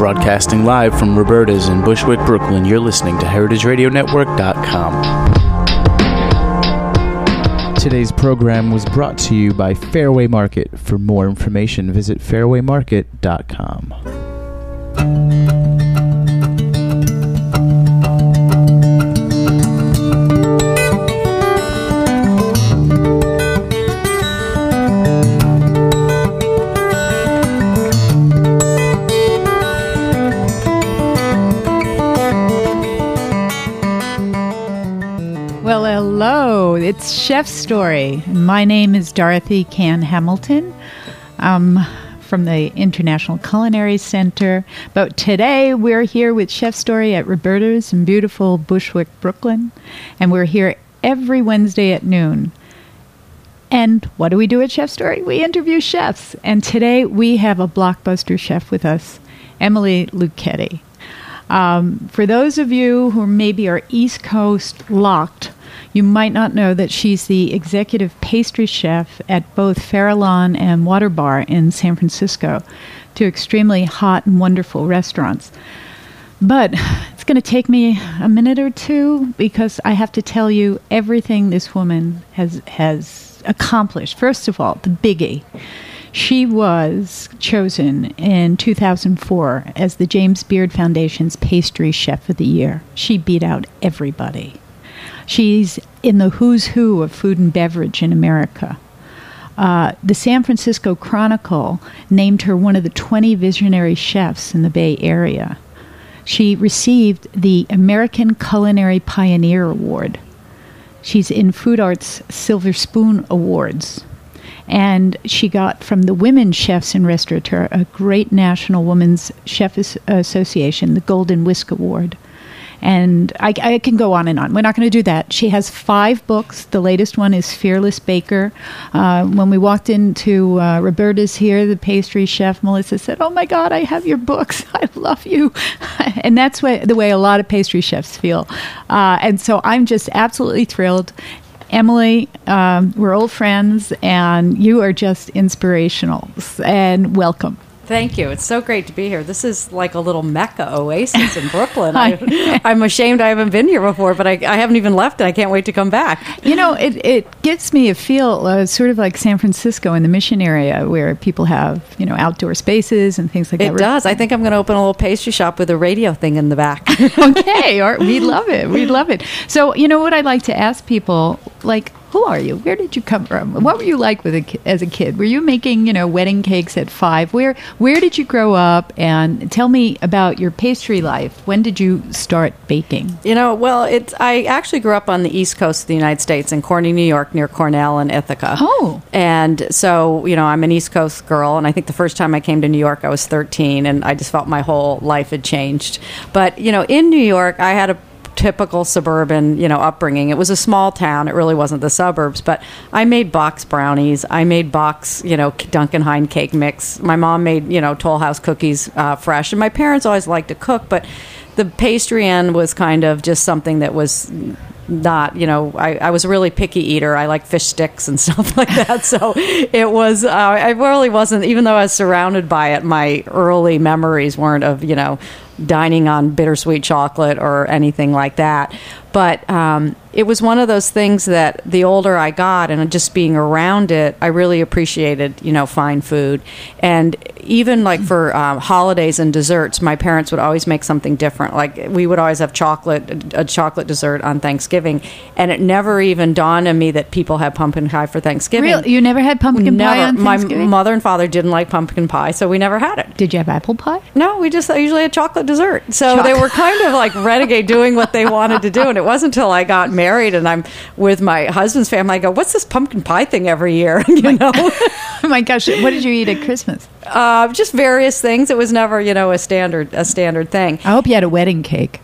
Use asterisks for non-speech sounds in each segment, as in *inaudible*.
Broadcasting live from Roberta's in Bushwick, Brooklyn, you're listening to HeritageRadioNetwork.com. Today's program was brought to you by Fairway Market. For more information, visit fairwaymarket.com. It's Chef Story. My name is Dorothy Cann Hamilton. Um, from the International Culinary Center. But today we're here with Chef Story at Roberta's in beautiful Bushwick, Brooklyn. And we're here every Wednesday at noon. And what do we do at Chef Story? We interview chefs. And today we have a blockbuster chef with us, Emily Luchetti. Um, for those of you who maybe are East Coast locked, you might not know that she's the executive pastry chef at both Farallon and Water Bar in San Francisco, two extremely hot and wonderful restaurants. But it's going to take me a minute or two because I have to tell you everything this woman has has accomplished. First of all, the biggie. She was chosen in 2004 as the James Beard Foundation's Pastry Chef of the Year. She beat out everybody. She's in the who's who of food and beverage in America. Uh, the San Francisco Chronicle named her one of the 20 visionary chefs in the Bay Area. She received the American Culinary Pioneer Award. She's in Food Arts Silver Spoon Awards. And she got from the Women Chefs and Restaurateur a great national women's chef association, the Golden Whisk Award. And I, I, can go on and on. We're not going to do that. She has five books. The latest one is Fearless Baker. Uh, when we walked into uh, Roberta's here, the pastry chef, Melissa said, Oh my God, I have your books. *laughs* I love you. *laughs* and that's what, the way a lot of pastry chefs feel. Uh, and so I'm just absolutely thrilled. Emily, um, we're old friends, and you are just inspirational. And welcome. Thank you. It's so great to be here. This is like a little mecca oasis in *laughs* Brooklyn. I, am ashamed I haven't been here before, but I, I, haven't even left, and I can't wait to come back. You know, it, it gives me a feel uh, sort of like San Francisco in the Mission area, where people have you know outdoor spaces and things like it that. It does. I think I'm going to open a little pastry shop with a radio thing in the back. *laughs* okay, or, we love it. We love it. So you know what I'd like to ask people, like who are you? Where did you come from? What were you like with a, as a kid? Were you making you know wedding cakes at five? Where where did you grow up? And tell me about your pastry life. When did you start baking? You know, well, it's I actually grew up on the east coast of the United States in Corning, New York, near Cornell and Ithaca. Oh, and so you know I'm an East Coast girl, and I think the first time I came to New York I was 13, and I just felt my whole life had changed. But you know, in New York, I had a typical suburban, you know, upbringing. It was a small town. It really wasn't the suburbs, but I made box brownies. I made box, you know, Duncan Hine cake mix. My mom made, you know, Toll House cookies uh, fresh, and my parents always liked to cook, but the pastry end was kind of just something that was not you know I, I was a really picky eater i like fish sticks and *laughs* stuff like that so it was uh, i really wasn't even though i was surrounded by it my early memories weren't of you know dining on bittersweet chocolate or anything like that but um, it was one of those things that the older I got and just being around it, I really appreciated, you know, fine food. And even like for um, holidays and desserts, my parents would always make something different. Like we would always have chocolate, a chocolate dessert on Thanksgiving, and it never even dawned on me that people had pumpkin pie for Thanksgiving. Really? You never had pumpkin never. pie on Thanksgiving? My mother and father didn't like pumpkin pie, so we never had it. Did you have apple pie? No, we just usually had chocolate dessert. So they were kind of like renegade doing what they wanted to do, and it wasn't until I got married and I'm with my husband's family. I go, "What's this pumpkin pie thing every year?" *laughs* you know. *laughs* oh my gosh! What did you eat at Christmas? Uh, just various things. It was never, you know, a standard a standard thing. I hope you had a wedding cake.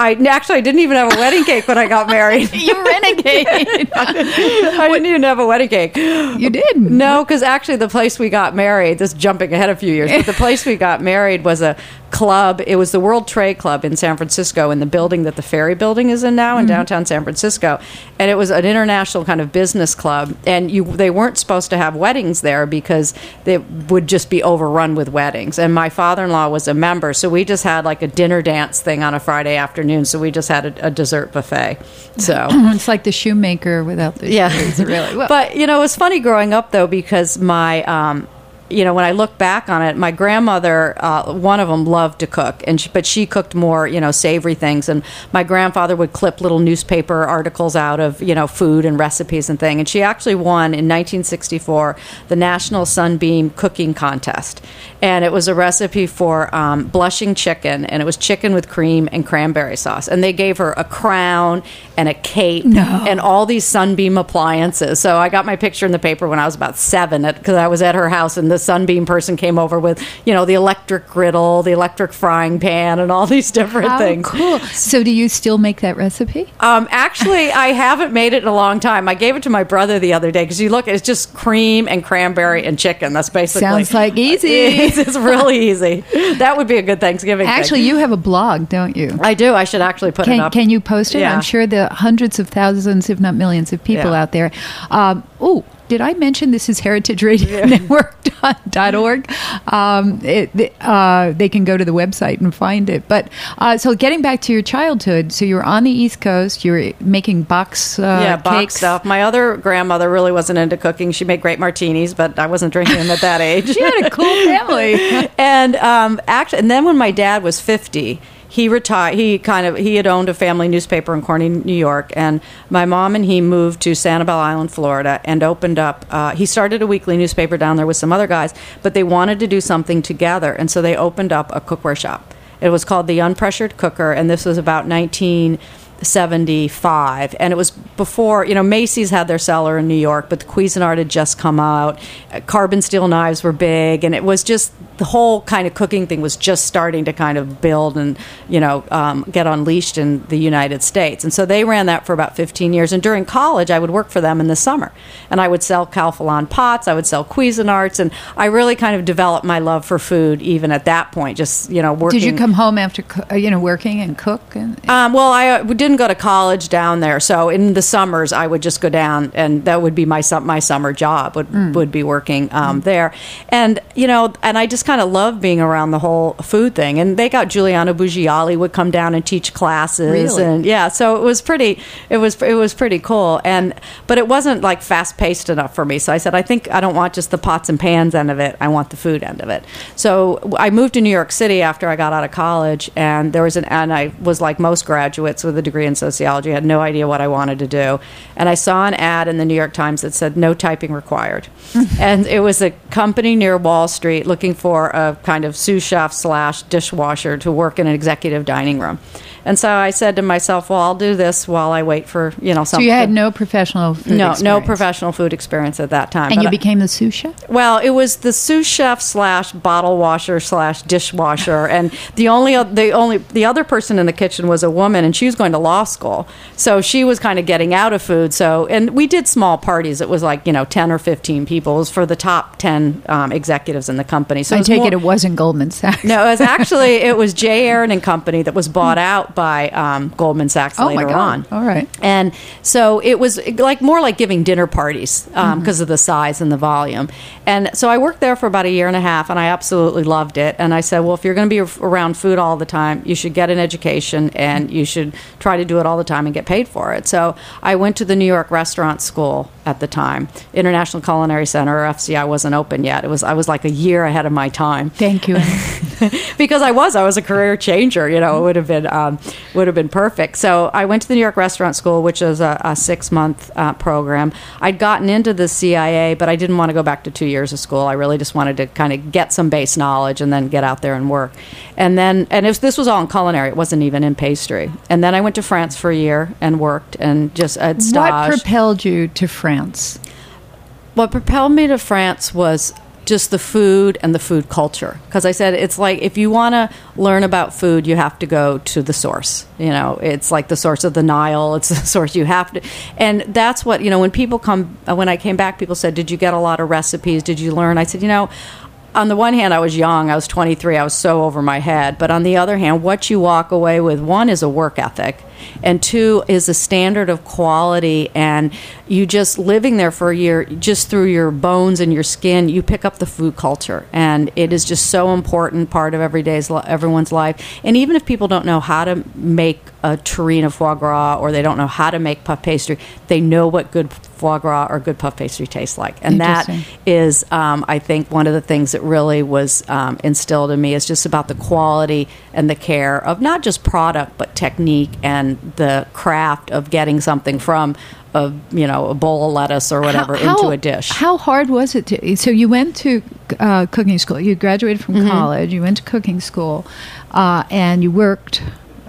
I actually I didn't even have a wedding cake when I got married. *laughs* you renegade. I didn't even have a wedding cake. You did? No, because actually the place we got married. This jumping ahead a few years, but the place we got married was a club. It was the World Trade Club in San Francisco, in the building that the Ferry Building is in now in downtown San Francisco, and it was an international kind of business club. And you, they weren't supposed to have weddings there because they would just be overrun with weddings. And my father-in-law was a member, so we just had like a dinner dance thing on a Friday afternoon. So we just had a, a dessert buffet. So. *clears throat* it's like the shoemaker without the Yeah, shoes, really. Well, but you know, it was funny growing up though because my, um, you know, when I look back on it, my grandmother, uh, one of them, loved to cook, and she, but she cooked more, you know, savory things. And my grandfather would clip little newspaper articles out of, you know, food and recipes and thing. And she actually won in 1964 the National Sunbeam Cooking Contest, and it was a recipe for um, blushing chicken, and it was chicken with cream and cranberry sauce. And they gave her a crown and a cape No. and all these sunbeam appliances. So I got my picture in the paper when I was about seven because I was at her house and the sunbeam person came over with, you know, the electric griddle, the electric frying pan, and all these different how things. cool. So, do you still make that recipe? Um, actually, I haven't made it in a long time. I gave it to my brother the other day because you look, it's just cream and cranberry and chicken. That's basically Sounds like easy. *laughs* It's, it's really easy. That would be a good Thanksgiving. thing. Actually, you have a blog, don't you? I do. I should actually put it Can, up. can you post it? Yeah. I'm sure the hundreds of thousands, if not millions, of people Yeah. out there. Um, oh, did I mention this is heritageradionetwork.org? Um, it, the- uh, they can go to the website and find it. But uh, so getting back to your childhood, so you were on the East Coast, you were making box uh, yeah, box cakes. stuff. My other grandmother really wasn't into cooking. She made great martinis, but I wasn't drinking them at that *laughs* age. She had a cool family. *laughs* and um, actually, and then when my dad was fifty, he retired. He kind of he had owned a family newspaper in Corning, New York, and my mom and he moved to Sanibel Island, Florida, and opened up. Uh, he started a weekly newspaper down there with some other guys, but they wanted to do something together, and so they opened up a cookware shop. It was called the Unpressured Cooker, and this was about nineteen. 75 and it was before you know Macy's had their cellar in New York but the Cuisinart had just come out carbon steel knives were big and it was just the whole kind of cooking thing was just starting to kind of build and you know um, get unleashed in the United States and so they ran that for about 15 years and during college I would work for them in the summer and I would sell Calphalon pots I would sell Cuisinarts and I really kind of developed my love for food even at that point just you know working Did you come home after uh, you know working and cook? And, um, well, I uh, didn't go to college down there, so in the summers I would just go down, and that would be my my summer job would Mm. would be working um, there, and you know, and I just kind of loved being around the whole food thing. And they got Giuliano Bugialli would come down and teach classes, Really? and yeah, so it was pretty, it was it was pretty cool, and but it wasn't like fast paced enough for me. So I said, I think I don't want just the pots and pans end of it. I want the food end of it. So I moved to New York City after I got out of college, and there was an and I was like most graduates with a degree in sociology, had no idea what I wanted to do, and I saw an ad in the New York Times that said no typing required, *laughs* and it was a company near Wall Street looking for a kind of sous chef slash dishwasher to work in an executive dining room. And so I said to myself, "Well, I'll do this while I wait for you know so you had no professional food no, no experience. professional food experience at that time. And you I- became the sous chef? well, it was the sous chef slash bottle washer slash dishwasher, *laughs* and the only the only the other person in the kitchen was a woman, and she was going to law school, so she was kind of getting out of food. So, and we did small parties. It was like you know ten or fifteen people. It was for the top ten um, executives in the company. So I take more- it it wasn't Goldman Sachs. no, it was actually *laughs* it was J. Aron and Company that was bought out by um, Goldman Sachs Oh, later my God. on. All right. And so it was like more like giving dinner parties because of the size and the volume. And so I worked there for about a year and a half, and I absolutely loved it. And I said, well, if you're going to be around food all the time, you should get an education and you should try to do it all the time and get paid for it. So I went to the New York Restaurant School at the time, International Culinary Center or FCI wasn't open yet. It was I was like a year ahead of my time Thank you. *laughs* *laughs* because I was I was a career changer. You know, it would have been um, would have been perfect. So I went to the New York Restaurant School, which is a, a six month uh, program. I'd gotten into the CIA, but I didn't want to go back to two years of school. I really just wanted to kind of get some base knowledge and then get out there and work. And then and if this was all in culinary, it wasn't even in pastry. And then I went to France for a year and worked and just at what propelled you to France? What propelled me to France was just the food and the food culture. Because I said it's like if you want to learn about food, you have to go to the source. You know, it's like the source of the Nile. It's *laughs* the source you have to, and that's what you know. When people come, uh, when I came back, people said, "Did you get a lot of recipes? Did you learn?" I said, "You know." on the one hand, I was young. I was 23. I was so over my head. But on the other hand, what you walk away with one is a work ethic, and two is a standard of quality. And you just living there for a year, just through your bones and your skin, you pick up the food culture, and it is just so important part of everyday's everyone's life. And even if people don't know how to make a terrine of foie gras or they don't know how to make puff pastry, they know what good foie gras or good puff pastry tastes like, and that is, um, I think, one of the things that really was um, instilled in me is just about the quality and the care of not just product but technique and the craft of getting something from a you know a bowl of lettuce or whatever How- into a dish. How hard was it to? So you went to uh, cooking school. You graduated from Mm-hmm. college. You went to cooking school, uh, and you worked.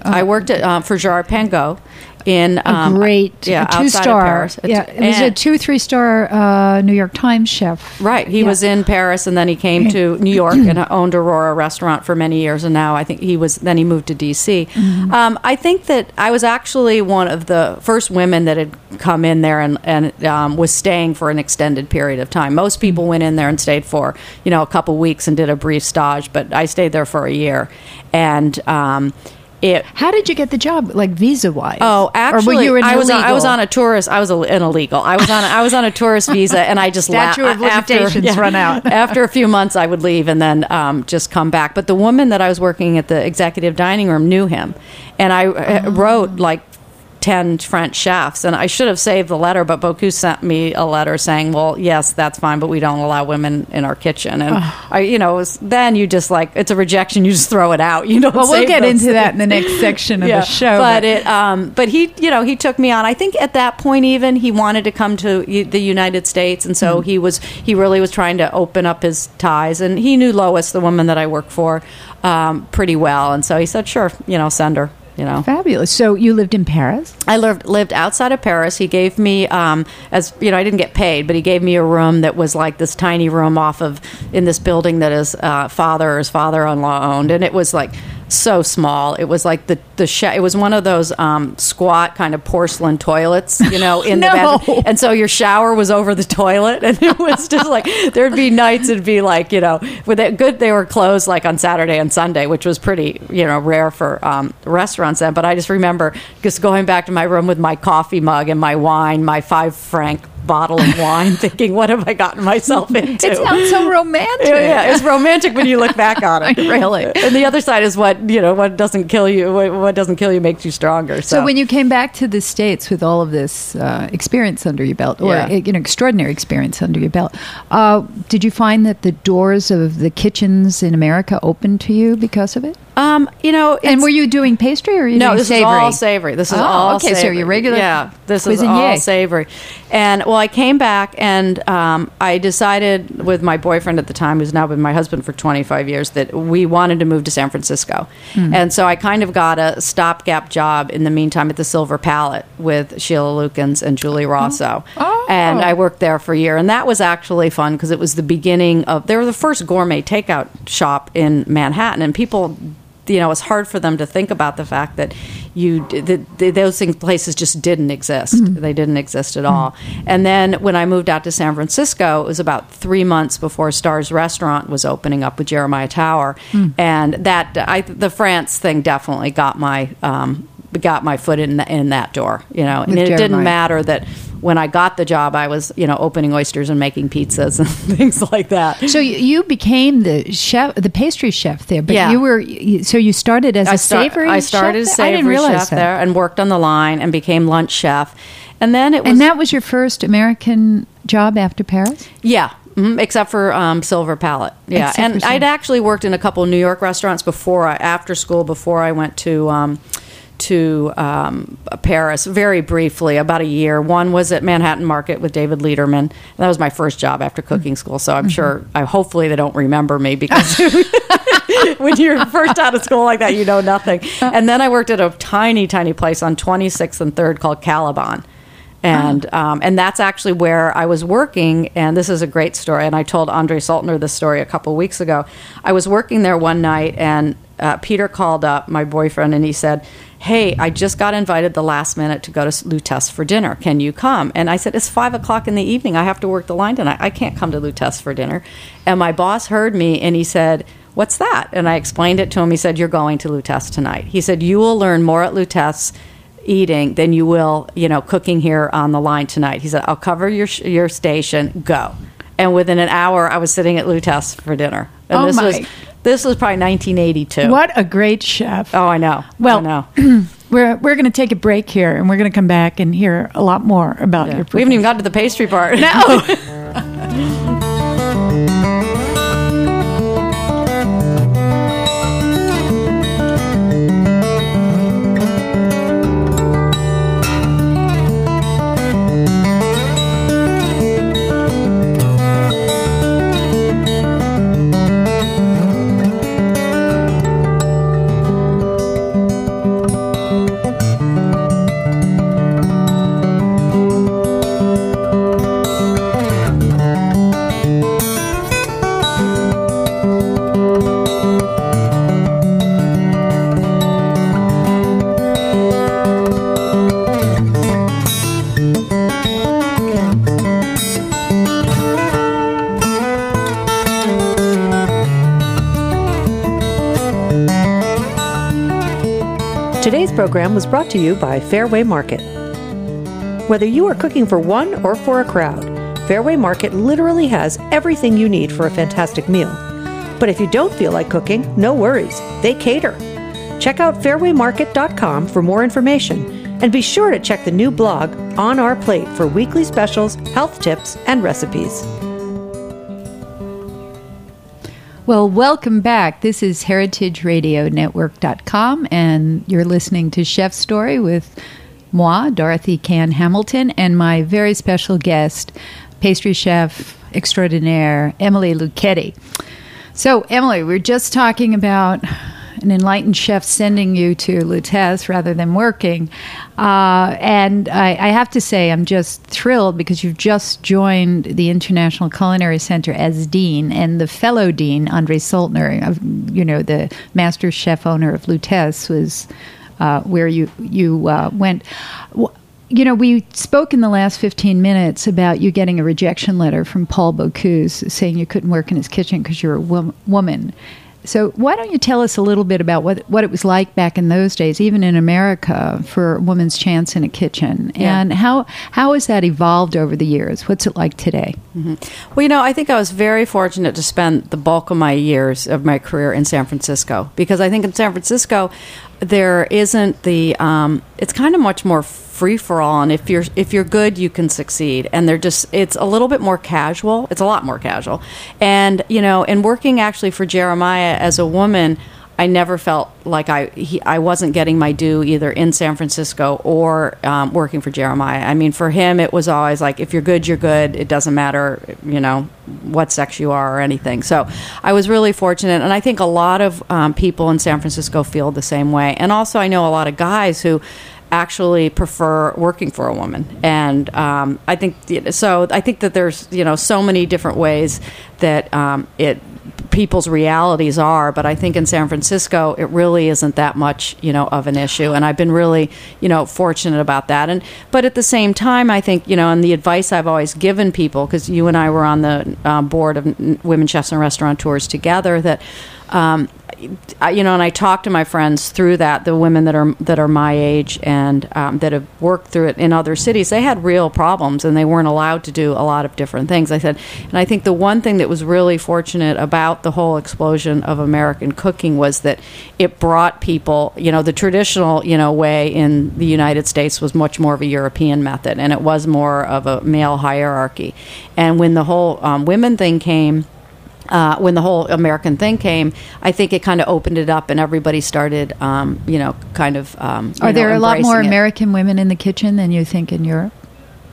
I worked at um, for Gerard Pangaud in A um, great yeah a two star Paris. Yeah, it was a two three star uh, New York Times chef. Right. He Yeah. was in Paris and then he came to *clears throat* New York and owned Aurora restaurant for many years. And now I think he was, then he moved to DC. Mm-hmm. Um, I think that I was actually one of the first women that had come in there and, and um, was staying for an extended period of time. Most people went in there and stayed for, you know, a couple weeks and did a brief stage, but I stayed there for a year. And, um, it, How did you get the job, like visa wise? Oh, actually, or were you an I was on, I was on a tourist. I was a, an illegal. I was on a, I was on a tourist visa, and I just la- Statute of after- limitations run out. *laughs* after a few months, I would leave and then um, just come back. But the woman that I was working at the executive dining room knew him, and I Oh. wrote like. 10 French chefs, and I should have saved the letter, but Bocuse sent me a letter saying, Well, yes, that's fine, but we don't allow women in our kitchen. And I, you know, was, then you just like, it's a rejection, you just throw it out. *laughs* You don't Well, we'll get into that in the next section of the *laughs* show. but it, um, but he, you know, he took me on. I think at that point, even he wanted to come to the United States, and so he was, he really was trying to open up his ties. And he knew Lois, the woman that I work for, um, pretty well, and so he said, "Sure, you know, send her." You know, fabulous. So you lived in Paris. I lived lived outside of Paris. He gave me, um, as you know, I didn't get paid, but he gave me a room that was like this tiny room off of in this building that his uh, father or his father-in-law owned, and it was like so small. It was like the the sh- it was one of those um, squat kind of porcelain toilets, you know, in *laughs* No. the bathroom. And so your shower was over the toilet, and it was just like there'd be nights it'd be like you know, with it good they were closed like on Saturday and Sunday, which was pretty you know rare for um, restaurants then. But I just remember just going back to my room with my coffee mug and my wine, my five franc bottle of wine, *laughs* thinking, what have I gotten myself into? It sounds so romantic. *laughs* Yeah, yeah, it's romantic when you look back on it. Really. And the other side is what you know. What doesn't kill you, what, what doesn't kill you makes you stronger. So, So when you came back to the states with all of this uh, experience under your belt, or Yeah. uh, you know, extraordinary experience under your belt, uh, did you find that the doors of the kitchens in America opened to you because of it? Um, you know, and were you doing pastry or you no, this savory? is all savory. This is Oh, all okay, so savory. your regular yeah. This is all savory. And well, I came back and um, I decided with my boyfriend at the time, who's now been my husband for 25 years, that we wanted to move to San Francisco. Hmm. And so I kind of got a stopgap job in the meantime at the Silver Palate with Sheila Lukins and Julie Rosso. Oh. And I worked there for a year, and that was actually fun because it was the beginning of. They were the first gourmet takeout shop in Manhattan, and people you know, it's hard for them to think about the fact that you that those things, places just didn't exist. Mm-hmm. They didn't exist at mm-hmm. all. And then when I moved out to San Francisco, it was about three months before Stars Restaurant was opening up with Jeremiah Tower, mm. and that I the France thing definitely got my um, got my foot in in that door. You know, and With it Jeremiah. didn't matter that when I got the job, I was you know opening oysters and making pizzas *laughs* and things like that. So you, you became the chef, the pastry chef there, but Yeah. you were so you started as I a start- savory. I started chef as there? I didn't savory realize chef that. there and worked on the line and became lunch chef. And then it was And that was your first American job after Paris. yeah. mhm, except for um, Silver Palate, yeah, Except and I'd actually worked in a couple New York restaurants before, I, after school, before I went to um, to um, Paris, very briefly, about a year. One was at Manhattan Market with David Lederman. That was my first job after cooking school, so Mm-hmm. I'm sure, I hopefully they don't remember me because *laughs* when you're first out of school like that, you know nothing. And then I worked at a tiny, tiny place on 26th and 3rd called Caliban. And um, and that's actually where I was working. And this is a great story. And I told Andre Soltner this story a couple weeks ago. I was working there one night, and uh, Peter called up my boyfriend, and he said, hey, I just got invited the last minute to go to Lutece for dinner. Can you come? And I said, it's five o'clock in the evening. I have to work the line tonight. I can't come to Lutece for dinner. And my boss heard me and he said, what's that? And I explained it to him. He said, you're going to Lutece tonight. He said, you will learn more at Lutece eating than you will, you know, cooking here on the line tonight. He said, I'll cover your, your station. Go. And within an hour, I was sitting at Lutece for dinner. And Oh, this my. was this was probably 1982. What a great chef. Oh, I know. Well, I know. *clears throat* We're, we're going to take a break here and we're going to come back and hear a lot more about Yeah. your We haven't even gotten to the pastry part. No. *laughs* program was brought to you by Fairway Market. Whether you are cooking for one or for a crowd, Fairway Market literally has everything you need for a fantastic meal. But if you don't feel like cooking, no worries, they cater. Check out fairwaymarket.com for more information and be sure to check the new blog On Our Plate for weekly specials, health tips, and recipes. Well, welcome back. This is heritageradionetwork.com, and you're listening to Chef Story with moi, Dorothy Cann Hamilton, and my very special guest, pastry chef extraordinaire, Emily Luchetti. So, Emily, we are just talking about an enlightened chef sending you to Lutece rather than working. Uh, and I, I have to say, I'm just thrilled because you've just joined the International Culinary Center as dean, and the fellow dean, Andre Soltner, of, you know, the master chef owner of Lutece, was uh, where you you uh, went. You know, we spoke in the last 15 minutes about you getting a rejection letter from Paul Bocuse saying you couldn't work in his kitchen because you're a wom- woman. So, why don't you tell us a little bit about what, what it was like back in those days, even in America, for a woman's chance in a kitchen? Yeah. And how, how has that evolved over the years? What's it like today? Well, you know, I think I was very fortunate to spend the bulk of my years of my career in San Francisco because I think in San Francisco there isn't the. Um, it's kind of much more free for all, and if you're if you're good, you can succeed. And they're just it's a little bit more casual. It's a lot more casual, and you know, and working actually for Jeremiah as a woman. I never felt like I he, I wasn't getting my due either in San Francisco or um, working for Jeremiah. I mean, for him, it was always like if you're good, you're good. It doesn't matter, you know, what sex you are or anything. So I was really fortunate, and I think a lot of um, people in San Francisco feel the same way. And also, I know a lot of guys who actually prefer working for a woman. And um, i think so i think that there's you know so many different ways that um, it people's realities are but i think in san francisco it really isn't that much you know of an issue. And i've been really you know fortunate about that. And but at the same time i think you know and the advice i've always given people because you and i were on the um, board of women chefs and restaurateurs together that um, I, you know, and I talk to my friends through that. The women that are that are my age and um, that have worked through it in other cities, they had real problems and they weren't allowed to do a lot of different things. I said, and I think the one thing that was really fortunate about the whole explosion of American cooking was that it brought people. You know, the traditional you know way in the United States was much more of a European method, and it was more of a male hierarchy. And when the whole um, women thing came uh, when the whole American thing came, I think it kind of opened it up, and everybody started, um, you know, kind of. Um, Are there know, a lot more it. American women in the kitchen than you think in Europe?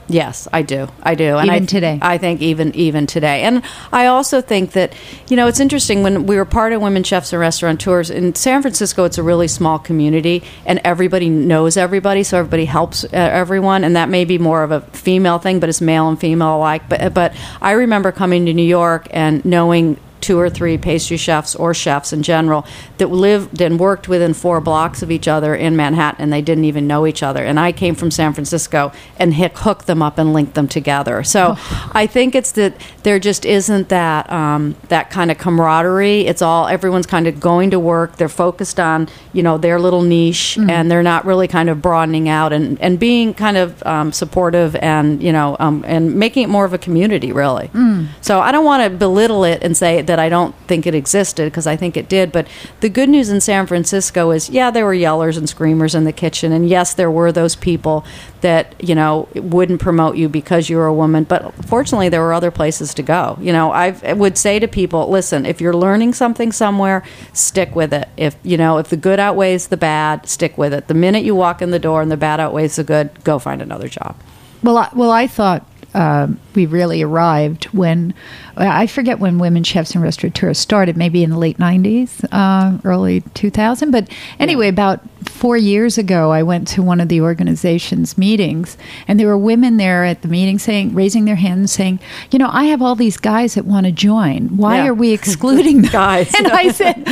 Yes, I do. I do. And Even I, today? I think even even today. And I also think that you know it's interesting when we were part of Women Chefs and Restaurateurs in San Francisco. It's a really small community, and everybody knows everybody, so everybody helps uh, everyone. And that may be more of a female thing, but it's male and female alike. But but I remember coming to New York and knowing two or three pastry chefs or chefs in general that lived and worked within four blocks of each other in Manhattan and they didn't even know each other. And I came from San Francisco and hooked them up and linked them together. So oh. I think it's that there just isn't that um, that kind of camaraderie. It's all everyone's kind of going to work. They're focused on you know their little niche mm. and they're not really kind of broadening out and, and being kind of um, supportive and you know um, and making it more of a community really. Mm. So I don't want to belittle it and say that I don't think it existed because I think it did. But the good news in San Francisco is, yeah, there were yellers and screamers in the kitchen, and yes, there were those people that you know wouldn't promote you because you were a woman. But fortunately, there were other places to go. You know, I've, I would say to people, listen, if you're learning something somewhere, stick with it. If you know, if the good outweighs the bad, stick with it. The minute you walk in the door and the bad outweighs the good, go find another job. Well, I, well, I thought uh, we really arrived when I forget when women chefs and restaurateurs started, maybe in the late 90s, uh, early 2000. But anyway, about four years ago, I went to one of the organization's meetings, and there were women there at the meeting saying, raising their hands, saying, "You know, I have all these guys that want to join. Why yeah. are we *laughs* excluding them?" guys? And I said,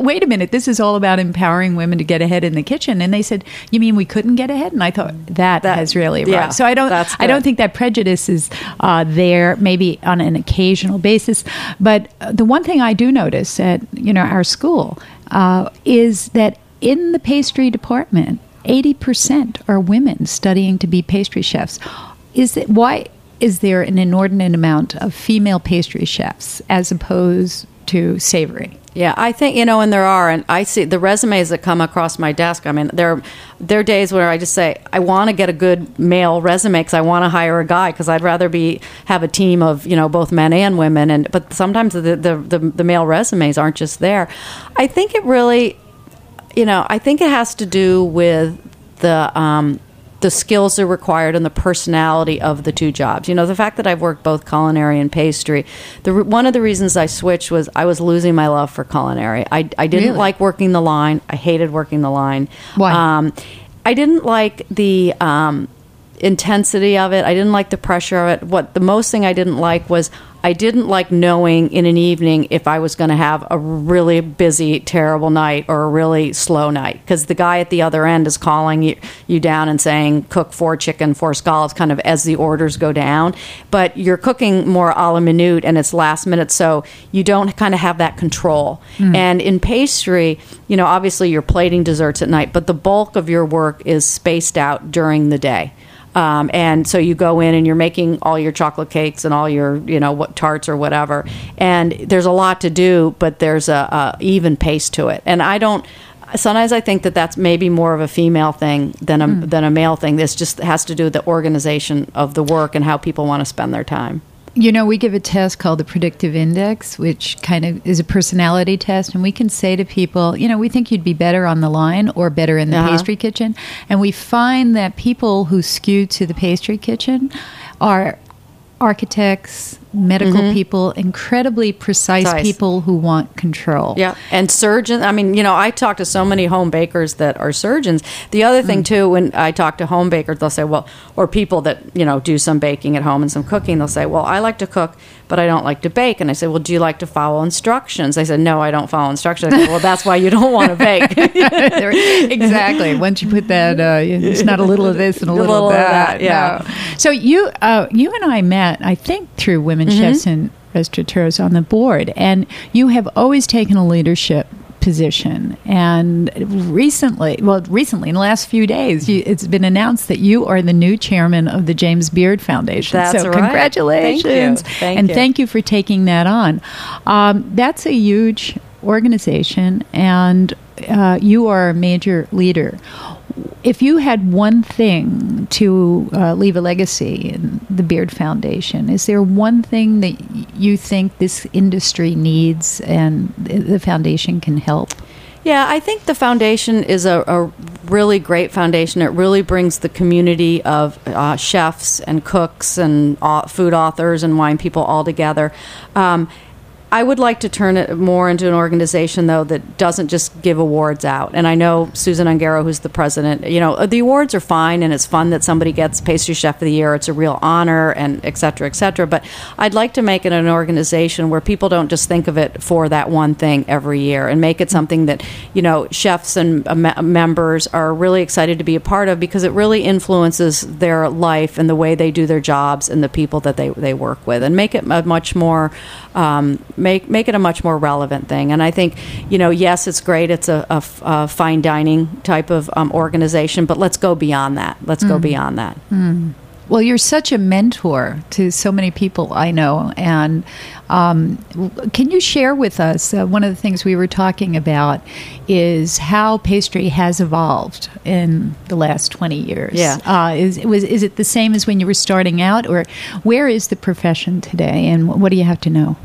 "Wait a minute. This is all about empowering women to get ahead in the kitchen." And they said, "You mean we couldn't get ahead?" And I thought that, that has really arrived. Yeah, so I don't, I don't think that prejudice is uh, there. Maybe on an occasional basis, but uh, the one thing I do notice at you know our school uh, is that in the pastry department, 80% are women studying to be pastry chefs. Is it why is there an inordinate amount of female pastry chefs as opposed to savory? Yeah, I think you know, and there are, and I see the resumes that come across my desk. I mean, there, there are days where I just say I want to get a good male resume because I want to hire a guy because I'd rather be have a team of you know both men and women. And but sometimes the the, the, the male resumes aren't just there. I think it really you know, I think it has to do with the um, the skills that are required and the personality of the two jobs. You know, the fact that I've worked both culinary and pastry. The one of the reasons I switched was I was losing my love for culinary. I I didn't really? like working the line. I hated working the line. Why? Um, I didn't like the um, intensity of it. I didn't like the pressure of it. What the most thing I didn't like was I didn't like knowing in an evening if I was going to have a really busy, terrible night or a really slow night because the guy at the other end is calling you, you down and saying, cook four chicken, four scallops, kind of as the orders go down. But you're cooking more a la minute and it's last minute, so you don't kind of have that control. Mm. And in pastry, you know, obviously you're plating desserts at night, but the bulk of your work is spaced out during the day. Um, and so you go in and you're making all your chocolate cakes and all your you know what tarts or whatever and there's a lot to do but there's a, a even pace to it and i don't sometimes I think that that's maybe more of a female thing than a mm. than a male thing. This just has to do with the organization of the work and how people want to spend their time. You know, we give a test called the predictive index, which kind of is a personality test, and we can say to people, you know, we think you'd be better on the line or better in the uh-huh. pastry kitchen. And we find that people who skew to the pastry kitchen are architects, medical mm-hmm. people, incredibly precise, precise, people who want control. Yeah, and surgeons. I mean, you know, I talk to so many home bakers that are surgeons. The other thing mm. too, when I talk to home bakers, they'll say, "Well," or people that you know do some baking at home and some cooking, they'll say, "Well, I like to cook, but I don't like to bake." And I say, "Well, do you like to follow instructions?" They said, "No, I don't follow instructions." Well, that's why you don't want to bake. *laughs* exactly. Once you put that, uh, it's not a little of this and a little, *laughs* a little of that. Of that yeah. No. So you, uh, you and I met, I think, through Women mm-hmm. chefs and restaurateurs on the board, and you have always taken a leadership position. And recently, well, recently in the last few days, you, it's been announced that you are the new chairman of the James Beard Foundation. That's so right. congratulations, thank Thank and you. thank you for taking that on. Um, that's a huge organization, and uh, you are a major leader if you had one thing to uh, leave a legacy in the Beard Foundation, is there one thing that you think this industry needs and the foundation can help? Yeah, I think the foundation is a, a really great foundation. It really brings the community of uh, chefs and cooks and uh, food authors and wine people all together. Um, I would like to turn it more into an organization, though, that doesn't just give awards out. And I know Susan Ungaro, who's the president, you know, the awards are fine and it's fun that somebody gets Pastry Chef of the Year. It's a real honor and et cetera, et cetera. But I'd like to make it an organization where people don't just think of it for that one thing every year and make it something that, you know, chefs and members are really excited to be a part of because it really influences their life and the way they do their jobs and the people that they, they work with and make it a much more um, make make it a much more relevant thing. And I think, you know, yes, it's great. It's a, a, a fine dining type of um, organization, but let's go beyond that. Let's go beyond that. Well, you're such a mentor to so many people I know. And um, can you share with us uh, one of the things we were talking about is how pastry has evolved in the last 20 years? Yeah. Uh, is, was, is it the same as when you were starting out, or where is the profession today, and what do you have to know?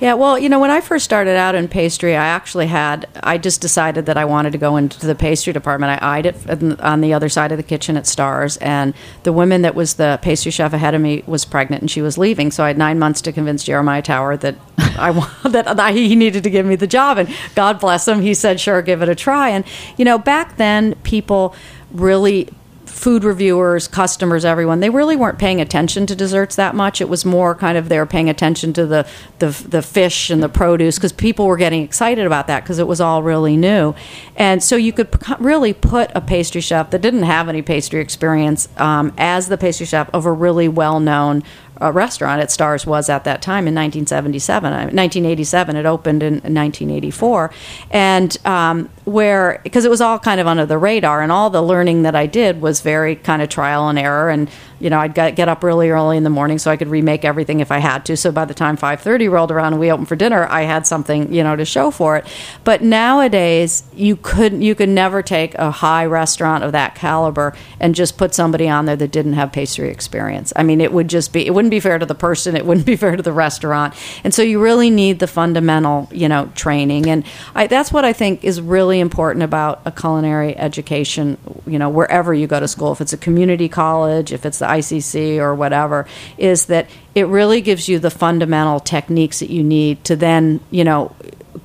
Yeah, well, you know, when I first started out in pastry, I actually had, I just decided that I wanted to go into the pastry department. I eyed it on the other side of the kitchen at Stars, and the woman that was the pastry chef ahead of me was pregnant and she was leaving. So I had nine months to convince Jeremiah Tower that I *laughs* that he needed to give me the job. And God bless him, he said, sure, give it a try. And, you know, back then, people really food reviewers, customers, everyone, they really weren't paying attention to desserts that much. It was more kind of they were paying attention to the the, the fish and the produce because people were getting excited about that because it was all really new. And so you could really put a pastry chef that didn't have any pastry experience um, as the pastry chef of a really well known uh, restaurant at Stars was at that time in 1977. I- 1987, it opened in 1984. And um, where, because it was all kind of under the radar, and all the learning that I did was very kind of trial and error. And, you know, I'd get, get up really early in the morning so I could remake everything if I had to. So by the time 5.30 rolled around and we opened for dinner, I had something, you know, to show for it. But nowadays, you couldn't, you could never take a high restaurant of that caliber and just put somebody on there that didn't have pastry experience. I mean, it would just be, it wouldn't be fair to the person, it wouldn't be *laughs* fair to the restaurant. And so you really need the fundamental, you know, training. And I, that's what I think is really important about a culinary education, you know, wherever you go to school, if it's a community college, if it's the ICC or whatever, is that it really gives you the fundamental techniques that you need to then, you know,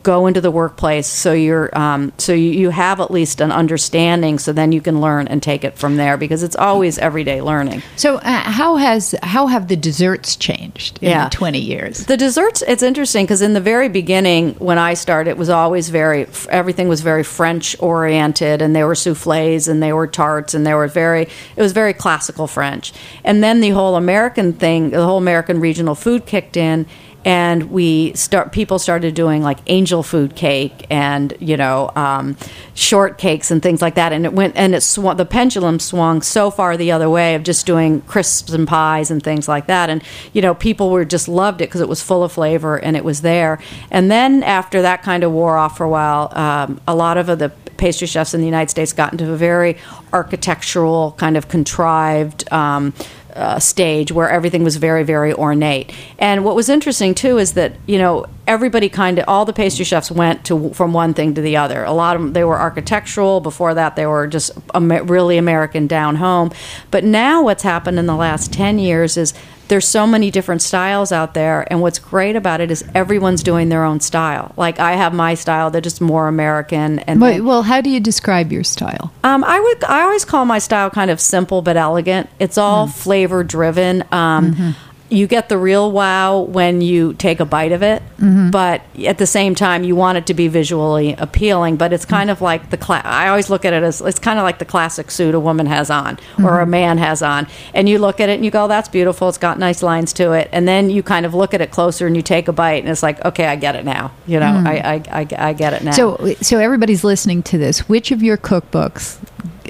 go into the workplace so you're um, so you, have at least an understanding so then you can learn and take it from there because it's always everyday learning So, uh, how has how have the desserts changed in Yeah. the 20 years? The desserts, it's interesting because in the very beginning, when I started, it was always very, everything was very French oriented, and there were souffles and there were tarts, and there were very, it was very classical French. And then the whole American thing, the whole American regional food kicked in. And we start. People started doing like angel food cake and you know um, shortcakes and things like that. And it went and it. The pendulum swung so far the other way of just doing crisps and pies and things like that. And you know people were just loved it because it was full of flavor and it was there. And then after that kind of wore off for a while, um, a lot of the pastry chefs in the United States got into a very architectural kind of contrived. Um, uh, stage where everything was very, very ornate. And what was interesting too is that you know everybody kind of all the pastry chefs went to from one thing to the other. A lot of them they were architectural. Before that, they were just really American down home. But now, what's happened in the last ten years is there's so many different styles out there and what's great about it is everyone's doing their own style like i have my style that is just more american and Well, how do you describe your style? um, I would. I always call my style kind of simple but elegant. It's all flavor driven. Um, You get the real wow when you take a bite of it, mm-hmm. but at the same time, you want it to be visually appealing. But it's kind of like the. Cla- I always look at it as it's kind of like the classic suit a woman has on or a mm-hmm. man has on, and you look at it and you go, "That's beautiful. It's got nice lines to it." And then you kind of look at it closer and you take a bite, and it's like, "Okay, I get it now." You know, mm. I, I, I, I get it now. So, so everybody's listening to this. Which of your cookbooks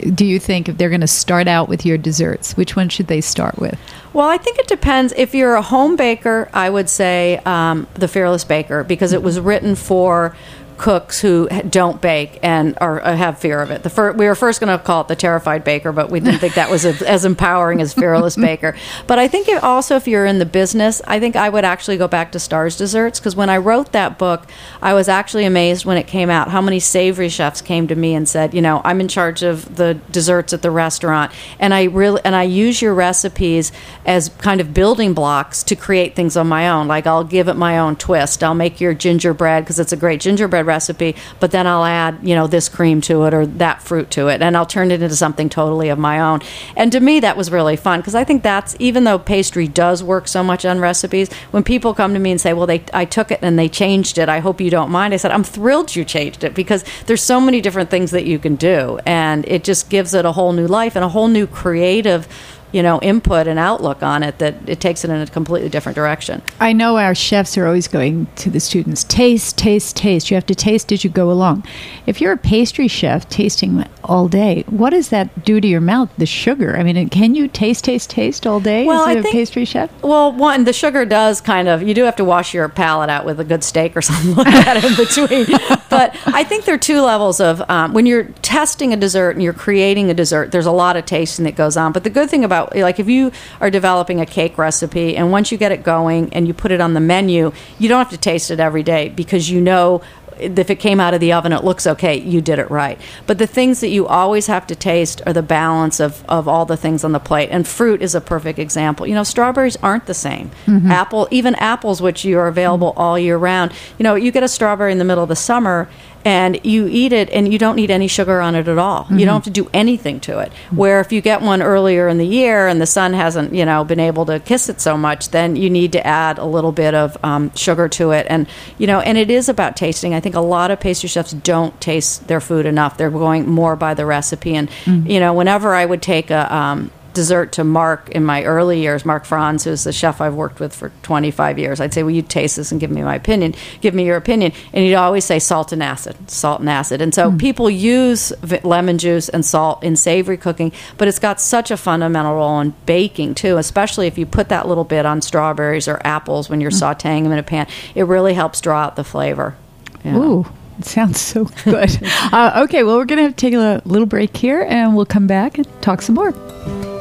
do you think if they're going to start out with your desserts, which one should they start with? Well, I think it depends. If you're a home baker, I would say um, The Fearless Baker because it was written for cooks who don't bake and are uh, have fear of it. The fir- we were first going to call it the terrified baker, but we didn't think that was a, *laughs* as empowering as fearless *laughs* baker. But I think it also, if you're in the business, I think I would actually go back to Stars Desserts because when I wrote that book, I was actually amazed when it came out how many savory chefs came to me and said, you know, I'm in charge of the desserts at the restaurant, and I really and I use your recipes as kind of building blocks to create things on my own. Like I'll give it my own twist. I'll make your gingerbread because it's a great gingerbread recipe, but then I'll add, you know, this cream to it or that fruit to it, and I'll turn it into something totally of my own. And to me, that was really fun because I think that's even though pastry does work so much on recipes, when people come to me and say, "Well, they I took it and they changed it. I hope you don't mind." I said, "I'm thrilled you changed it because there's so many different things that you can do, and it just gives it a whole new life and a whole new creative." You know input and outlook on it that it takes it in a completely different direction I know our chefs are always going to the students taste, taste, taste. You have to taste as you go along. If you're a pastry chef tasting all day, what does that do to your mouth? The sugar. I mean, can you taste, taste, taste all day Well, as a think- pastry chef? Well, one, the sugar does kind of, you do have to wash your palate out with a good steak or *laughs* something like that in between. *laughs* but I think there are two levels of, um, when you're testing a dessert and you're creating a dessert, there's a lot of tasting that goes on. But the good thing about, like, if you are developing a cake recipe and once you get it going and you put it on the menu, you don't have to taste it every day because you know if it came out of the oven, it looks okay, you did it right. But the things that you always have to taste are the balance of, of all the things on the plate. And fruit is a perfect example. You know, strawberries aren't the same. Mm-hmm. Apple, even apples, which you are available all year round. You know, you get a strawberry in the middle of the summer and you eat it and you don't need any sugar on it at all. You don't have to do anything to it. Where if you get one earlier in the year and the sun hasn't, you know, been able to kiss it so much, then you need to add a little bit of um, sugar to it. And, you know, and it is about tasting. I think a lot of pastry chefs don't taste their food enough. They're going more by the recipe. And, you know, whenever I would take a, um, dessert to Mark in my early years, Mark Franz, who's the chef I've worked with for 25 years. I'd say, Well, you taste this and give me my opinion? Give me your opinion. And he'd always say salt and acid, salt and acid. And so people use lemon juice and salt in savory cooking, but it's got such a fundamental role in baking too, especially if you put that little bit on strawberries or apples when you're sauteing them in a pan. It really helps draw out the flavor. you know. Ooh, it sounds so good. *laughs* uh, okay, well, we're going to take a little break here and we'll come back and talk some more.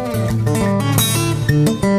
Well,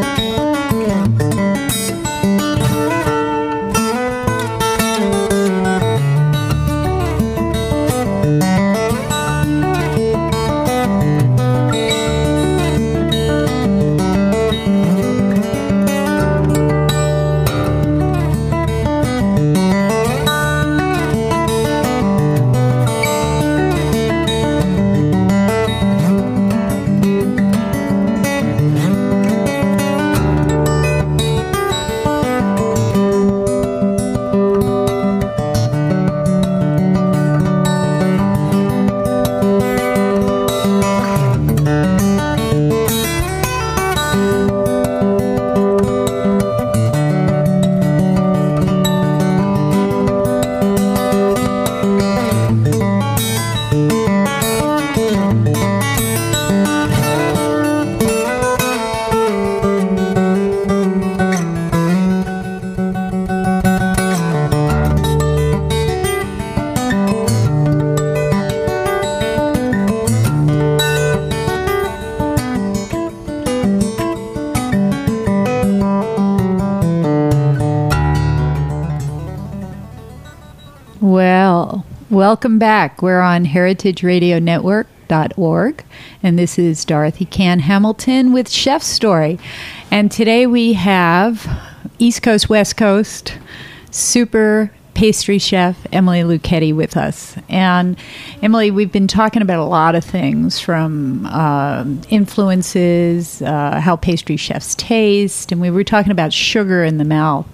welcome back. We're on heritageradionetwork.org, and this is Dorothy Cann Hamilton with Chef Story. And today we have East Coast, West Coast, super pastry chef Emily Luchetti with us. And Emily, we've been talking about a lot of things from um influences, uh, how pastry chefs taste, and we were talking about sugar in the mouth.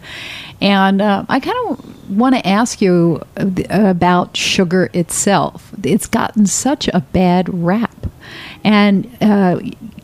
And uh, I kind of want to ask you uh, about sugar itself. It's gotten such a bad rap. And, uh,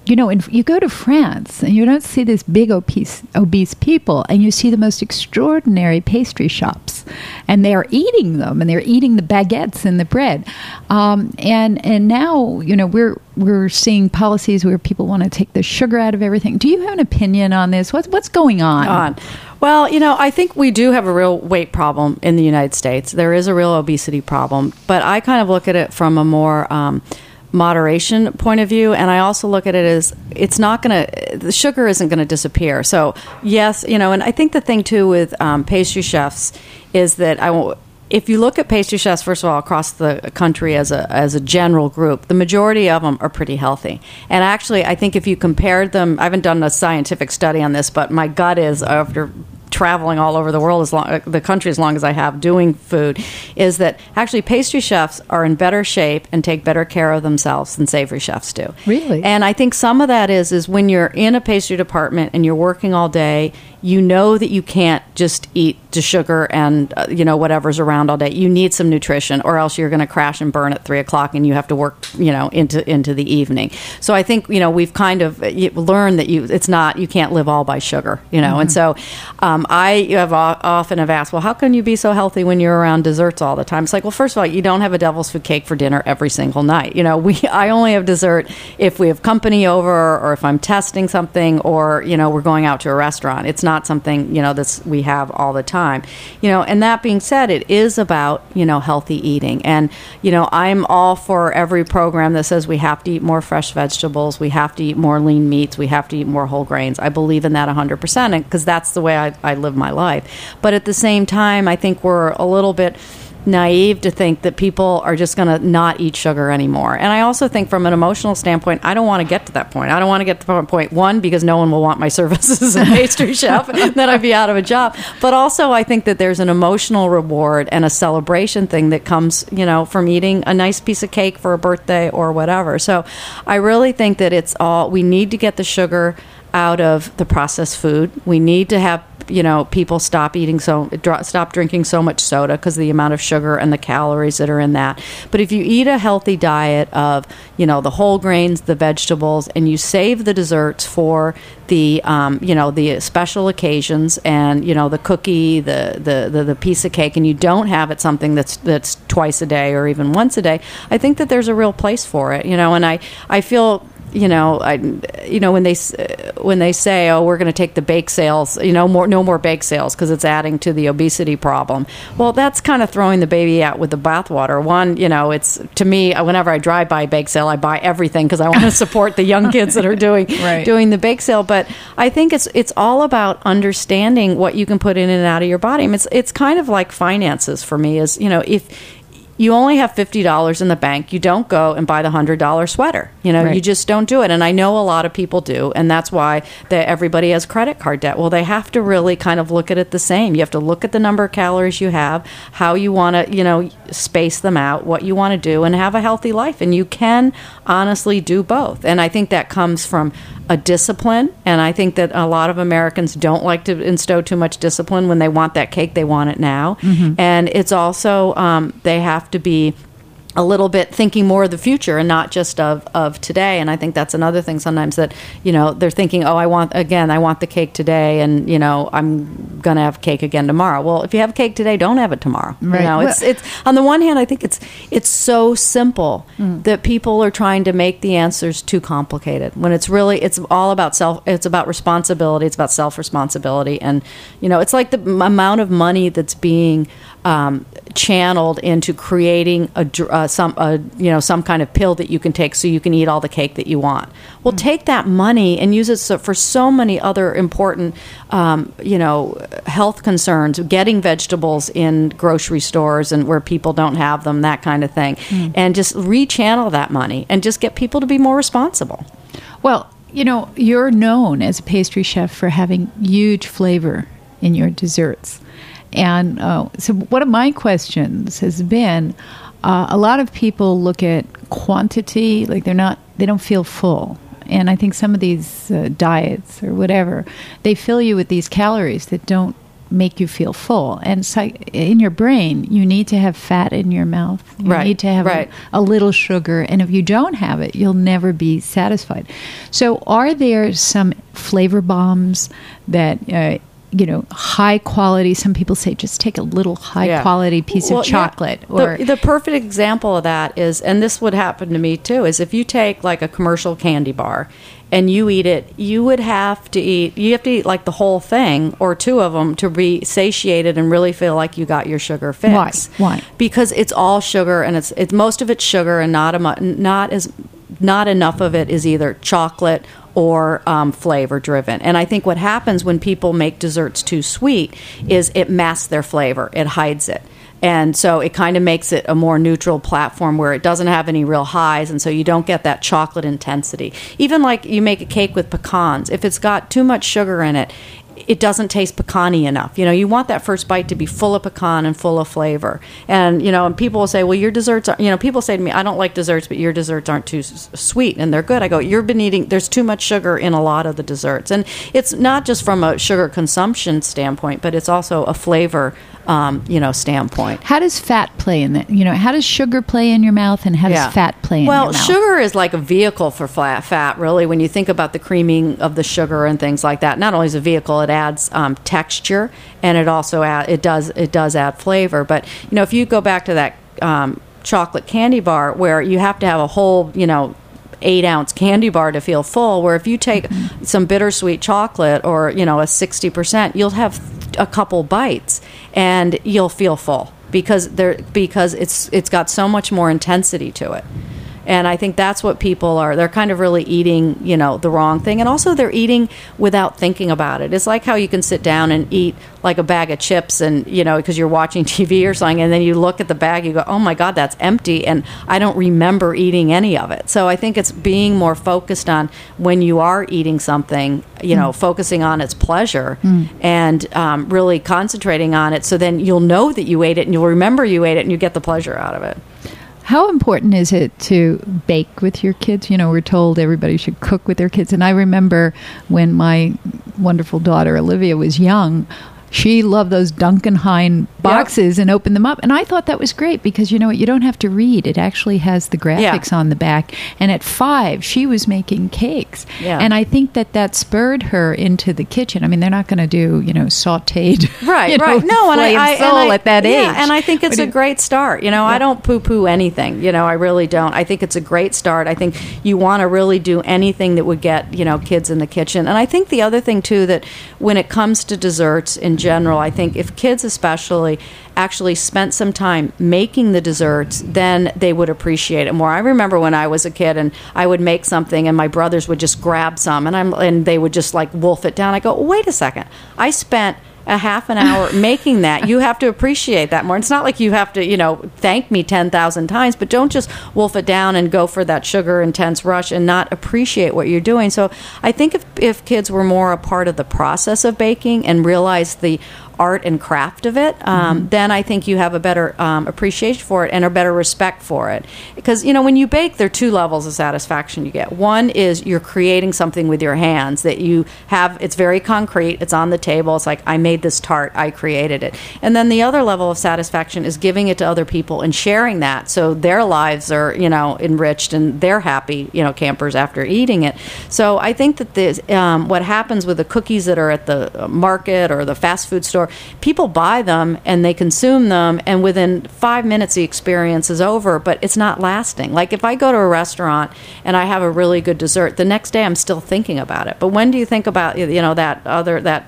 you know, in, you go to France and you don't see this big obese, obese people, and you see the most extraordinary pastry shops. And they're eating them, and they're eating the baguettes and the bread. Um, and, and now, you know, we're, we're seeing policies where people want to take the sugar out of everything. Do you have an opinion on this? What's, what's going on? on. Well, you know, I think we do have a real weight problem in the United States. There is a real obesity problem, but I kind of look at it from a more um, moderation point of view, and I also look at it as it's not going to the sugar isn't going to disappear. So yes, you know, and I think the thing too with um, pastry chefs is that I won't if you look at pastry chefs, first of all, across the country as a as a general group, the majority of them are pretty healthy. And actually, I think if you compared them, I haven't done a scientific study on this, but my gut is after traveling all over the world as long uh, the country as long as I have doing food is that actually pastry chefs are in better shape and take better care of themselves than savory chefs do. Really? And I think some of that is is when you're in a pastry department and you're working all day, you know that you can't just eat the sugar and uh, you know whatever's around all day. You need some nutrition, or else you're going to crash and burn at three o'clock, and you have to work you know into into the evening. So I think you know we've kind of uh, learned that you it's not you can't live all by sugar, you know. And so um, Um, I have often have asked, well, how can you be so healthy when you're around desserts all the time? It's like, well, first of all, you don't have a devil's food cake for dinner every single night. You know, we *laughs* I only have dessert if we have company over, or if I'm testing something, or you know we're going out to a restaurant. It's not something you know that's we have all the time. You know, and that being said, it is about you know healthy eating, and you know I'm all for every program that says we have to eat more fresh vegetables, we have to eat more lean meats, we have to eat more whole grains. I believe in that 100% because that's the way I, I live my life. But at the same time, I think we're a little bit naive to think that people are just going to not eat sugar anymore. And I also think from an emotional standpoint, I don't want to get to that point. I don't want to get to point one because no one will want my *laughs* services as a pastry *laughs* chef, then I'd be out of a job. But also I think that there's an emotional reward and a celebration thing that comes, you know, from eating a nice piece of cake for a birthday or whatever. So I really think that it's all we need to get the sugar out of the processed food. We need to have you know people stop eating so stop drinking so much soda because the amount of sugar and the calories that are in that. But if you eat a healthy diet of you know the whole grains, the vegetables, and you save the desserts for the um, you know the special occasions and you know the cookie, the, the the the piece of cake, and you don't have it something that's that's twice a day or even once a day. I think that there's a real place for it. You know, and I I feel you know, I, you know when they uh, when they say, "Oh, we're going to take the bake sales," you know, more no more bake sales because it's adding to the obesity problem. Well, that's kind of throwing the baby out with the bathwater. One, you know, it's to me whenever I drive by a bake sale, I buy everything because I want to *laughs* support the young kids that are doing *laughs* Right. doing the bake sale. But I think it's it's all about understanding what you can put in and out of your body. I mean, it's it's kind of like finances for me. Is you know if you only have fifty dollars in the bank, you don't go and buy the hundred dollar sweater. You know, Right. you just don't do it. And I know a lot of people do, and that's why that everybody has credit card debt. Well, they have to really kind of look at it the same. You have to look at the number of calories you have, how you want to, you know, space them out, what you want to do, and have a healthy life. And you can honestly do both. And I think that comes from a discipline. And I think that a lot of Americans don't like to instow too much discipline when they want that cake, they want it now. And it's also, um, they have to be a little bit thinking more of the future and not just of, of today. And I think that's another thing sometimes that, you know, they're thinking, oh, I want, again, I want the cake today and, you know, I'm going to have cake again tomorrow. Well, if you have cake today, don't have it tomorrow. Right. You know, it's, it's, on the one hand, I think it's, it's so simple that people are trying to make the answers too complicated when it's really, it's all about self, it's about responsibility. It's about self responsibility. And, you know, it's like the amount of money that's being, um, channeled into creating a uh, some a, you know some kind of pill that you can take so you can eat all the cake that you want. Well, take that money and use it so, for so many other important um, you know health concerns. Getting vegetables in grocery stores and where people don't have them, that kind of thing, and just rechannel that money and just get people to be more responsible. Well, you know, you're known as a pastry chef for having huge flavor in your desserts. And uh, so, one of my questions has been uh, a lot of people look at quantity, like they're not, they don't feel full. And I think some of these uh, diets or whatever, they fill you with these calories that don't make you feel full. And so in your brain, you need to have fat in your mouth. You Right, need to have a- a little sugar, and if you don't have it, you'll never be satisfied. So, are there some flavor bombs that uh, you know, high quality. Some people say just take a little high Yeah. quality piece Well, of yeah. chocolate or the, the perfect example of that is and this would happen to me too is if you take like a commercial candy bar and you eat it you would have to eat you have to eat like the whole thing or two of them to be satiated and really feel like you got your sugar fix Why? Why? because it's all sugar and it's it's most of it's sugar and not a not as not enough of it is either chocolate or um, flavor driven. And I think what happens when people make desserts too sweet is it masks their flavor, it hides it. And so it kind of makes it a more neutral platform where it doesn't have any real highs, and so you don't get that chocolate intensity. Even like you make a cake with pecans, if it's got too much sugar in it, it doesn't taste pecany enough. You know, you want that first bite to be full of pecan and full of flavor. And you know, and people will say, "Well, your desserts are." You know, people say to me, "I don't like desserts, but your desserts aren't too s- sweet and they're good." I go, "You've been eating. There's too much sugar in a lot of the desserts, and it's not just from a sugar consumption standpoint, but it's also a flavor, um, you know, standpoint." how does fat play in that? You know, how does sugar play in your mouth and how does fat play in well, your mouth? sugar is like a vehicle for flat fat, really. When you think about the creaming of the sugar and things like that, not only is a vehicle, it adds um, texture and it also add, it does it does add flavor. But you know, if you go back to that um, chocolate candy bar where you have to have a whole, you know. Eight ounce candy bar to feel full. Where if you take Mm-hmm. some bittersweet chocolate or you know a sixty percent, you'll have a couple bites and you'll feel full because there because it's it's got so much more intensity to it and i think that's what people are they're kind of really eating you know the wrong thing. And also they're eating without thinking about it. It's like how you can sit down and eat like a bag of chips and you know because you're watching *laughs* tv or something and then you look at the bag you go oh my god that's empty and i don't remember eating any of it. So i think it's being more focused on when you are eating something you know focusing on its pleasure and um, really concentrating on it. So then you'll know that you ate it and you'll remember you ate it and you get the pleasure out of it How important is it to bake with your kids? You know, we're told everybody should cook with their kids. And I remember when my wonderful daughter Olivia was young, she loved those Duncan Hines boxes and opened them up. And I thought that was great because you know what? You don't have to read. It actually has the graphics on the back. And at five, she was making cakes. Yeah. And I think that that spurred her into the kitchen. I mean, they're not going to do, you know, sauteed. *laughs* right you know, right no and I, I, and I- at that yeah, age. and i think it's a great start you know i don't poo-poo anything you know i really don't i think it's a great start i think you want to really do anything that would get you know kids in the kitchen and i think the other thing too that when it comes to desserts in general i think if kids especially actually spent some time making the desserts then they would appreciate it more. I remember when i was a kid and i would make something and my brothers would just grab some and i'm and they would just like wolf it down. I go wait a second. I spent a half an hour *laughs* making that. You have to appreciate that more. It's not like you have to, you know, thank me 10,000 times, but don't just wolf it down and go for that sugar intense rush and not appreciate what you're doing. So I think if, if kids were more a part of the process of baking and realized the art and craft of it, um, then I think you have a better um, appreciation for it and a better respect for it. Because, you know, when you bake, there are two levels of satisfaction you get. One is you're creating something with your hands that you have, it's very concrete, it's on the table, it's like, I made this tart, I created it. And then the other level of satisfaction is giving it to other people and sharing that so their lives are, you know, enriched and they're happy, you know, campers after eating it. So I think that this, um, what happens with the cookies that are at the market or the fast food store, people buy them and they consume them, and within five minutes the experience is over, but it's not lasting. Like if I go to a restaurant and I have a really good dessert, the next day I'm still thinking about it. But when do you think about you know that other that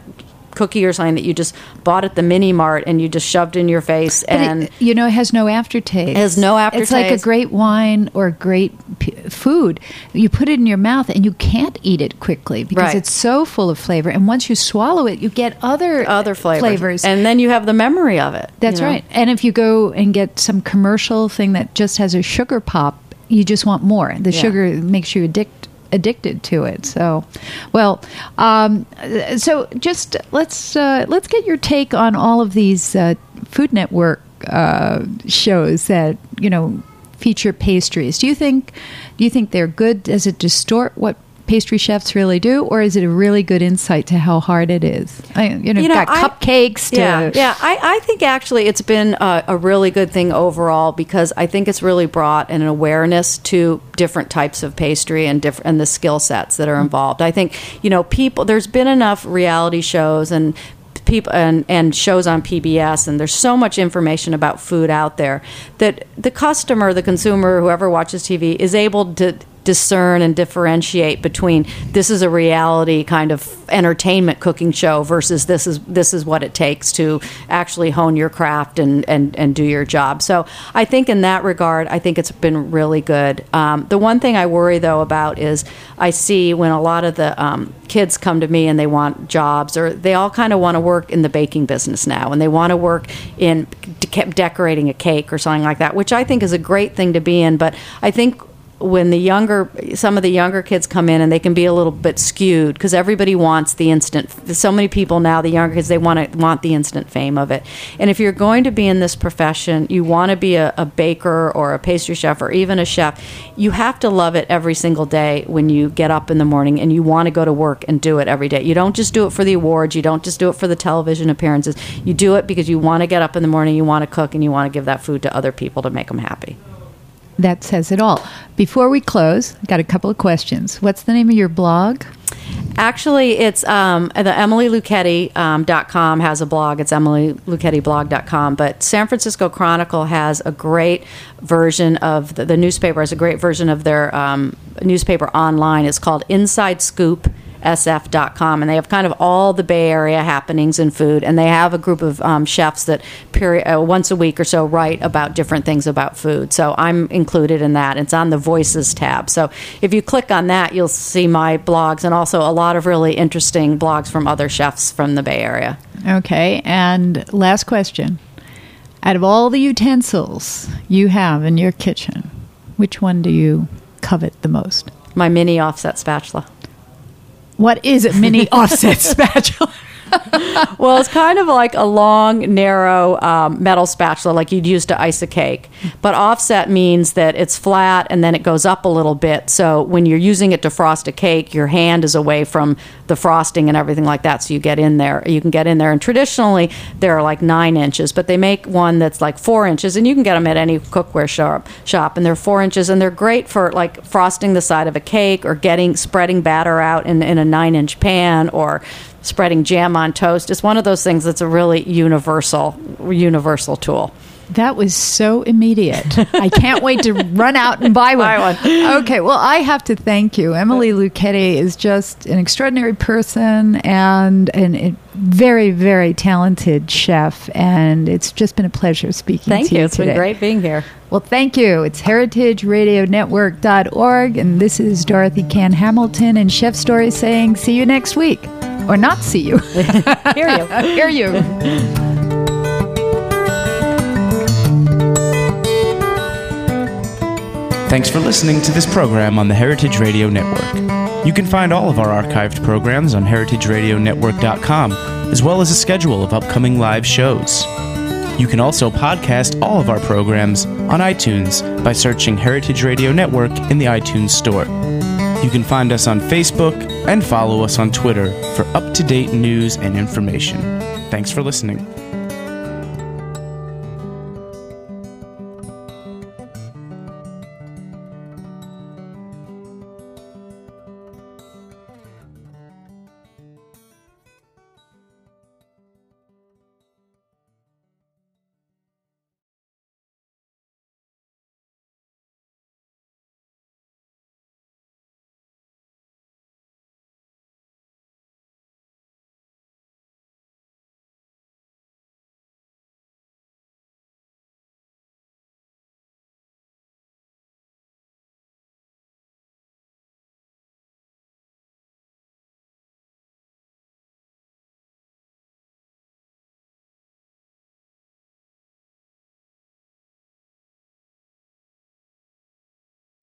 cookie or something that you just bought at the mini mart and you just shoved in your face But it- and you know, it has no aftertaste. It has no aftertaste It's like a great wine or great p- food. You put it in your mouth and you can't eat it quickly because Right. it's so full of flavor. And once you swallow it, you get other other flavors. flavors. and then you have the memory of it. That's you know? right. And if you go and get some commercial thing that just has a sugar pop, you just want more. The Yeah. sugar makes you addict addicted to it. So, well, um, so just let's uh, let's get your take on all of these uh, Food Network uh, shows that you know feature pastries. Do you think do you think they're good? Does it distort what pastry chefs really do, or is it a really good insight to how hard it is? I, you know, You know, got I- cupcakes to yeah, yeah. I, I think actually it's been a, a really good thing overall because I think it's really brought an awareness to different types of pastry and different and the skill sets that are mm-hmm. involved. I think you know people. There's been enough reality shows and people and, and shows on PBS, and there's so much information about food out there that the customer, the consumer, whoever watches TV, is able to discern and differentiate between this is a reality kind of entertainment cooking show versus this is this is what it takes to actually hone your craft and and, and do your job. So I think in that regard, I think it's been really good. Um, the one thing I worry though about is I see when a lot of the um, kids come to me and they want jobs or they all kind of want to work in the baking business now and they want to work in de- decorating a cake or something like that, which I think is a great thing to be in. But I think when the younger some of the younger kids come in and they can be a little bit skewed because everybody wants the instant so many people now the younger kids they want to want the instant fame of it. And if you're going to be in this profession you want to be a, a baker or a pastry chef or even a chef you have to love it every single day when you get up in the morning and you want to go to work and do it every day. You don't just do it for the awards you don't just do it for the television appearances. You do it because you want to get up in the morning you want to cook and you want to give that food to other people to make them happy that says it all. Before we close, got a couple of questions. What's the name of your blog? Actually, it's um, the EmilyLuchetti.com um, has a blog. It's EmilyLuchettiblog.com. But San Francisco Chronicle has a great version of the, the newspaper, has a great version of their um, newspaper online. It's called Inside Scoop sf.com and they have kind of all the bay area happenings in food and they have a group of um, chefs that period, uh, once a week or so write about different things about food. So i'm included in that. It's on the voices tab. So if you click on that you'll see my blogs and also a lot of really interesting blogs from other chefs from the bay area. Okay and last question. Out of all the utensils you have in your kitchen which one do you covet the most? My mini offset spatula what is a mini *laughs* offset spatula? *laughs* well, it's kind of like a long, narrow um, metal spatula, like you'd use to ice a cake. But offset means that it's flat and then it goes up a little bit. So when you're using it to frost a cake, your hand is away from the frosting and everything like that. So you get in there. You can get in there. And traditionally, they're like nine inches, but they make one that's like four inches, and you can get them at any cookware shop. Shop, and they're four inches, and they're great for like frosting the side of a cake or getting spreading batter out in, in a nine inch pan or spreading jam on toast. It's one of those things that's a really universal universal tool. That was so immediate. I can't wait to run out and buy one. buy one. Okay, well, I have to thank you. Emily Luchetti is just an extraordinary person and a very, very talented chef, and it's just been a pleasure speaking thank to you. you. It's today. been great being here. Well, thank you. It's heritageradionetwork.org, and this is Dorothy Cann Hamilton and Chef Story saying, see you next week. Or not see you. *laughs* Hear you. *laughs* Hear you. Thanks for listening to this program on the Heritage Radio Network. You can find all of our archived programs on heritageradionetwork.com, as well as a schedule of upcoming live shows. You can also podcast all of our programs on iTunes by searching Heritage Radio Network in the iTunes Store. You can find us on Facebook and follow us on Twitter for up to date news and information. Thanks for listening.